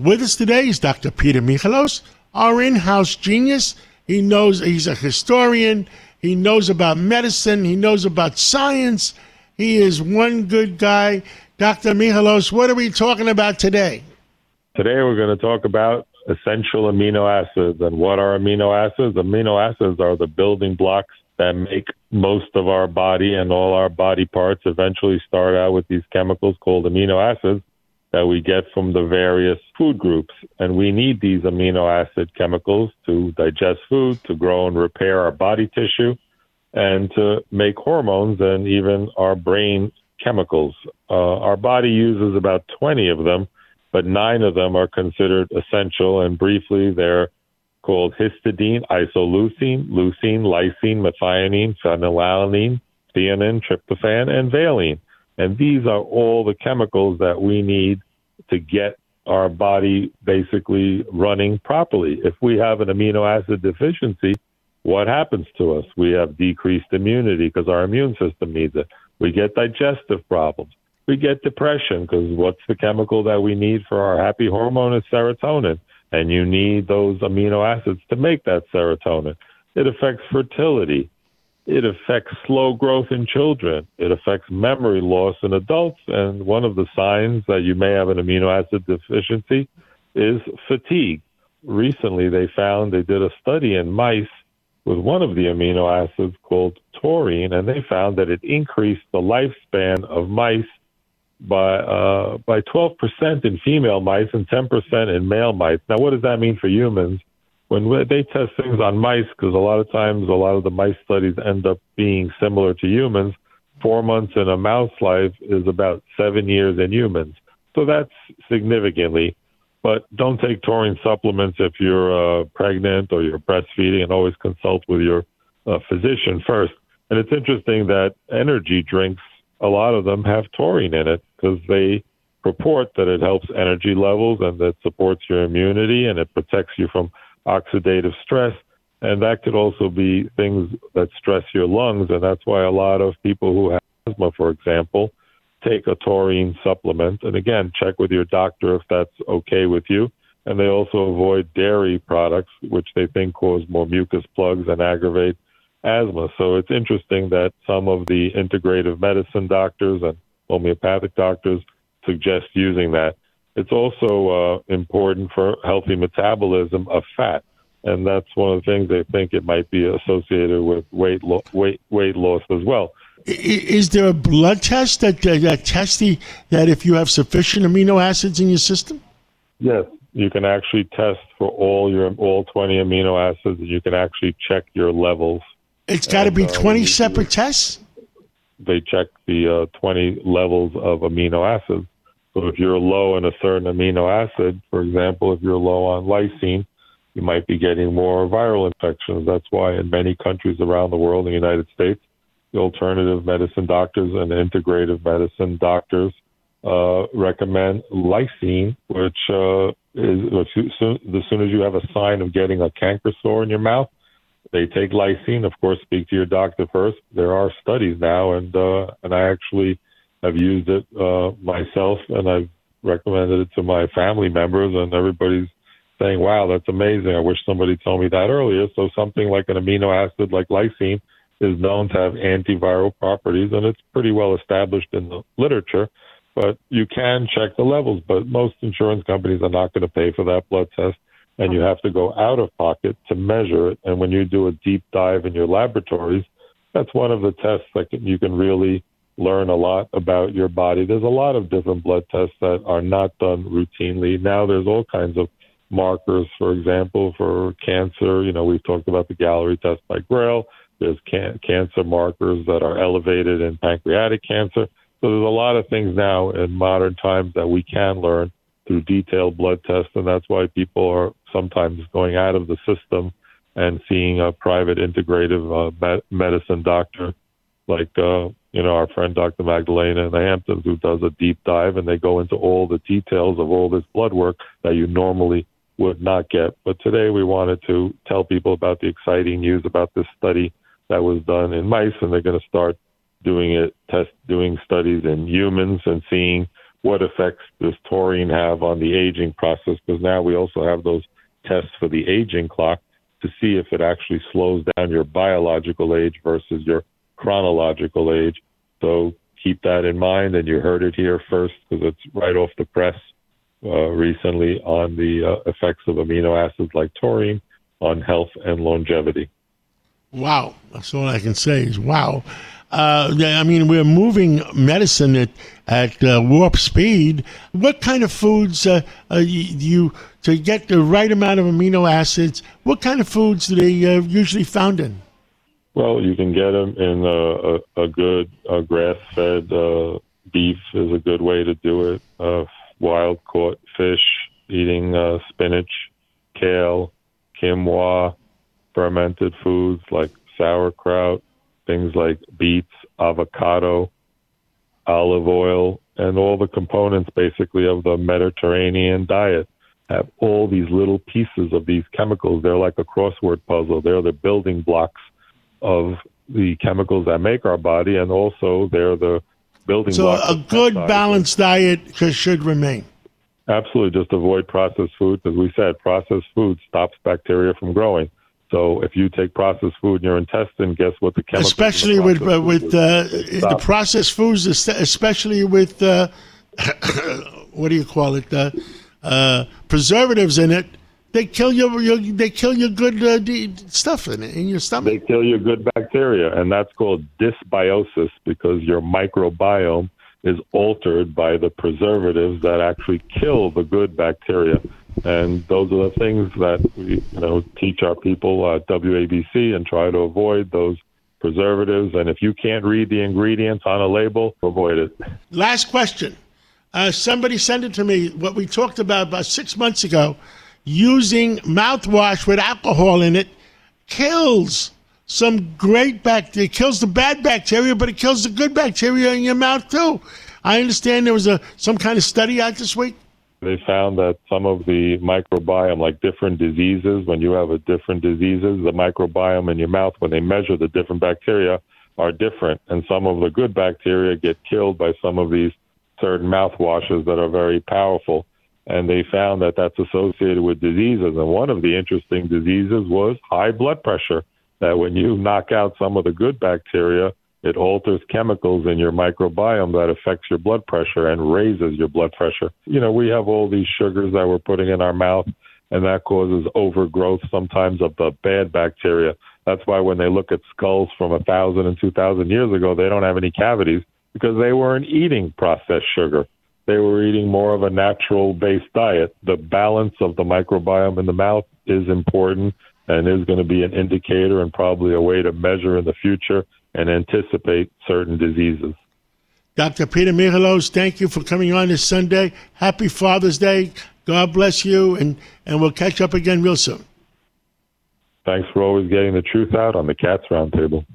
With us today is Dr. Peter Michalos, our in-house genius. He knows he's a historian. He knows about medicine. He knows about science. He is one good guy. Dr. Michalos, what are we talking about today? Today we're going to talk about essential amino acids. And what are amino acids? Amino acids are the building blocks that make most of our body and all our body parts eventually start out with these chemicals called amino acids that we get from the various food groups. And we need these amino acid chemicals to digest food, to grow and repair our body tissue, and to make hormones and even our brain chemicals. Uh, our body uses about 20 of them, but nine of them are considered essential. And briefly, they're called histidine, isoleucine, leucine, lysine, methionine, phenylalanine, threonine, tryptophan, and valine. And these are all the chemicals that we need to get our body basically running properly. If we have an amino acid deficiency, what happens to us? We have decreased immunity because our immune system needs it. We get digestive problems. We get depression because what's the chemical that we need for our happy hormone is serotonin. And you need those amino acids to make that serotonin. It affects fertility. It affects slow growth in children. It affects memory loss in adults. And one of the signs that you may have an amino acid deficiency is fatigue. Recently, they found they did a study in mice with one of the amino acids called taurine, and they found that it increased the lifespan of mice by uh, by 12% in female mice and 10% in male mice. Now, what does that mean for humans? When they test things on mice, because a lot of times a lot of the mice studies end up being similar to humans, four months in a mouse life is about seven years in humans. So that's significantly. But don't take taurine supplements if you're uh, pregnant or you're breastfeeding, and always consult with your uh, physician first. And it's interesting that energy drinks, a lot of them have taurine in it because they purport that it helps energy levels and that supports your immunity and it protects you from oxidative stress. And that could also be things that stress your lungs. And that's why a lot of people who have asthma, for example, take a taurine supplement. And again, check with your doctor if that's okay with you. And they also avoid dairy products, which they think cause more mucus plugs and aggravate asthma. So it's interesting that some of the integrative medicine doctors and homeopathic doctors suggest using that. It's also uh, important for healthy metabolism of fat, and that's one of the things they think it might be associated with weight lo- weight weight loss as well. Is there a blood test that, uh, that tests the, that if you have sufficient amino acids in your system? Yes, you can actually test for all your all 20 amino acids. and You can actually check your levels. It's got to be 20 uh, separate tests. They check the uh, 20 levels of amino acids. So if you're low in a certain amino acid, for example, if you're low on lysine, you might be getting more viral infections. That's why in many countries around the world, in the United States, the alternative medicine doctors and integrative medicine doctors uh, recommend lysine, which uh, is as soon as you have a sign of getting a canker sore in your mouth, they take lysine. Of course, speak to your doctor first. There are studies now, and uh, and I actually have used it uh, myself, and I've recommended it to my family members, and everybody's saying, "Wow, that's amazing! I wish somebody told me that earlier." So something like an amino acid like lysine is known to have antiviral properties, and it's pretty well established in the literature. But you can check the levels, but most insurance companies are not going to pay for that blood test, and you have to go out of pocket to measure it. And when you do a deep dive in your laboratories, that's one of the tests that you can really learn a lot about your body. There's a lot of different blood tests that are not done routinely. Now there's all kinds of markers, for example, for cancer. You know, we've talked about the Galleri test by Grail. There's can- cancer markers that are elevated in pancreatic cancer. So there's a lot of things now in modern times that we can learn through detailed blood tests, and that's why people are sometimes going out of the system and seeing a private integrative uh, med- medicine doctor, like uh, you know our friend Dr. Magdalena in the Hamptons, who does a deep dive, and they go into all the details of all this blood work that you normally would not get. But today we wanted to tell people about the exciting news about this study that was done in mice, and they're going to start doing it, test doing studies in humans and seeing what effects does taurine have on the aging process? Because now we also have those tests for the aging clock to see if it actually slows down your biological age versus your chronological age. So keep that in mind, and you heard it here first because it's right off the press uh, recently on the uh, effects of amino acids like taurine on health and longevity. Wow, that's all I can say is wow. Uh, I mean, we're moving medicine at at uh, warp speed. What kind of foods uh, uh you to get the right amount of amino acids? What kind of foods do they uh, usually found in? Well, you can get them in a, a, a good grass-fed uh, beef is a good way to do it. Uh, wild caught fish, eating uh, spinach, kale, quinoa, fermented foods like sauerkraut, things like beets, avocado, olive oil, and all the components basically of the Mediterranean diet have all these little pieces of these chemicals. They're like a crossword puzzle. They're the building blocks of the chemicals that make our body, and also they're the building so blocks. So a good balanced diet should remain. Absolutely, just avoid processed food. As we said, processed food stops bacteria from growing. So if you take processed food in your intestine, guess what the chemicals? Especially with uh, with uh, the processed foods, especially with uh, what do you call it? Uh, uh, preservatives in it. They kill your, your they kill your good uh, stuff in it in your stomach. They kill your good bacteria, and that's called dysbiosis because your microbiome is altered by the preservatives that actually kill the good bacteria. And those are the things that we, you know, teach our people at WABC and try to avoid those preservatives. And if you can't read the ingredients on a label, avoid it. Last question. Uh, somebody sent it to me. What we talked about about six months ago, using mouthwash with alcohol in it kills some great bacteria. Kills the bad bacteria, but it kills the good bacteria in your mouth too. I understand there was a some kind of study out this week. They found that some of the microbiome, like different diseases, when you have a different diseases, the microbiome in your mouth, when they measure the different bacteria, are different, and some of the good bacteria get killed by some of these certain mouthwashes that are very powerful. And they found that that's associated with diseases. And one of the interesting diseases was high blood pressure. That when you knock out some of the good bacteria, it alters chemicals in your microbiome that affects your blood pressure and raises your blood pressure. You know, we have all these sugars that we're putting in our mouth, and that causes overgrowth sometimes of the bad bacteria. That's why when they look at skulls from a thousand and two thousand years ago, they don't have any cavities because they weren't eating processed sugar. They were eating more of a natural based diet. The balance of the microbiome in the mouth is important and is going to be an indicator and probably a way to measure in the future and anticipate certain diseases. Dr. Peter Michalos, thank you for coming on this Sunday. Happy Father's Day. God bless you, and, and we'll catch up again real soon. Thanks for always getting the truth out on the Cats Roundtable.